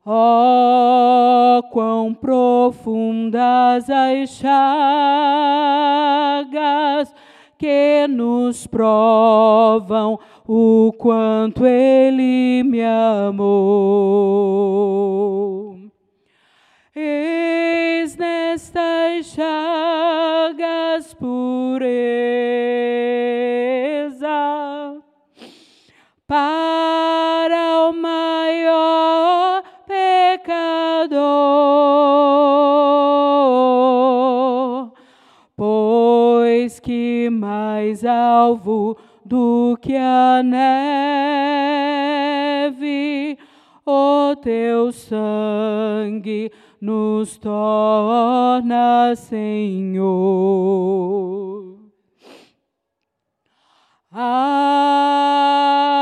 Oh, quão profundas as chagas que nos provam o quanto Ele me amou. Eis nestas chagas pureza para o maior pecador, pois que mais alvo do que a neve, o teu sangue nos torna, Senhor. Alvo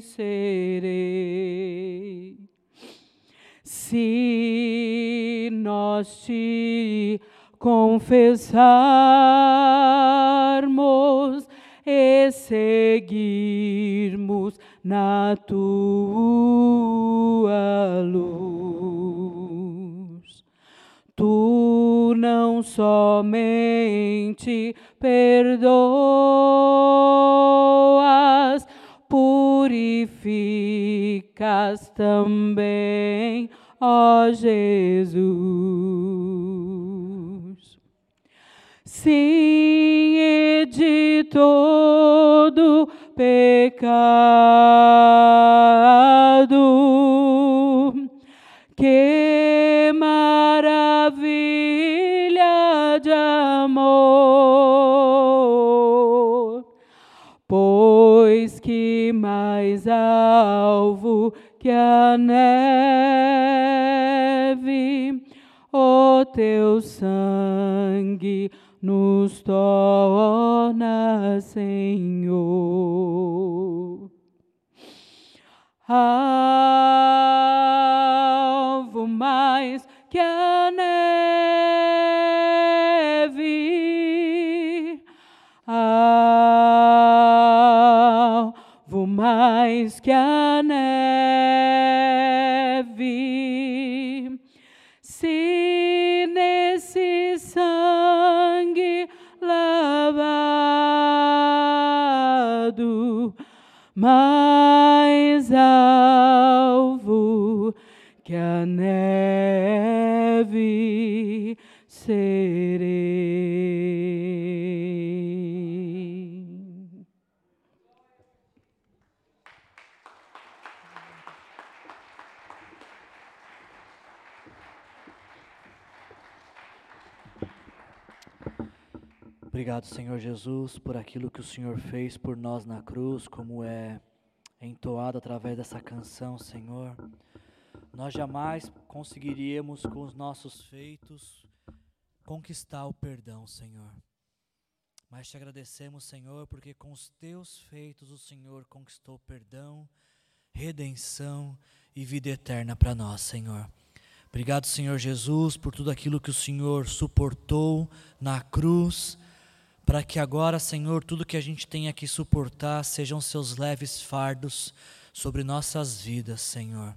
serei. Se nós te confessarmos e seguirmos na tua luz, tu não somente perdoas, purificas também, ó Jesus. Sim, e de todo pecado, que mais alvo que a neve, o teu sangue nos torna, Senhor. Alvo que Obrigado, Senhor Jesus, por aquilo que o Senhor fez por nós na cruz, como é entoado através dessa canção, Senhor. Nós jamais conseguiríamos, com os nossos feitos, conquistar o perdão, Senhor. Mas te agradecemos, Senhor, porque com os teus feitos o Senhor conquistou perdão, redenção e vida eterna para nós, Senhor. Obrigado, Senhor Jesus, por tudo aquilo que o Senhor suportou na cruz, para que agora, Senhor, tudo que a gente tenha que suportar sejam seus leves fardos sobre nossas vidas, Senhor.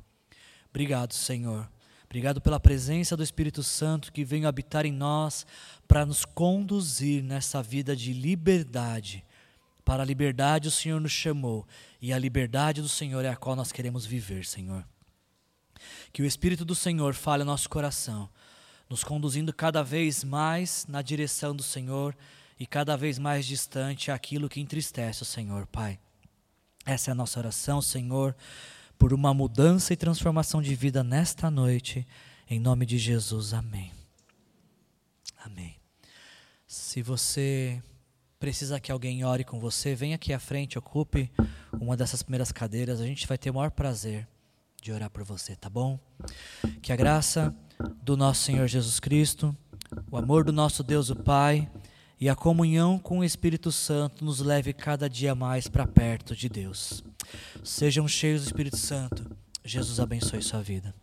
Obrigado, Senhor. Obrigado pela presença do Espírito Santo que vem habitar em nós para nos conduzir nessa vida de liberdade. Para a liberdade o Senhor nos chamou e a liberdade do Senhor é a qual nós queremos viver, Senhor. Que o Espírito do Senhor fale ao nosso coração, nos conduzindo cada vez mais na direção do Senhor e cada vez mais distante aquilo que entristece o Senhor, Pai. Essa é a nossa oração, Senhor, por uma mudança e transformação de vida nesta noite, em nome de Jesus. Amém. Amém. Se você precisa que alguém ore com você, venha aqui à frente, ocupe uma dessas primeiras cadeiras, a gente vai ter o maior prazer de orar por você, tá bom? Que a graça do nosso Senhor Jesus Cristo, o amor do nosso Deus o Pai e a comunhão com o Espírito Santo nos leve cada dia mais para perto de Deus. Sejam cheios do Espírito Santo. Jesus abençoe sua vida.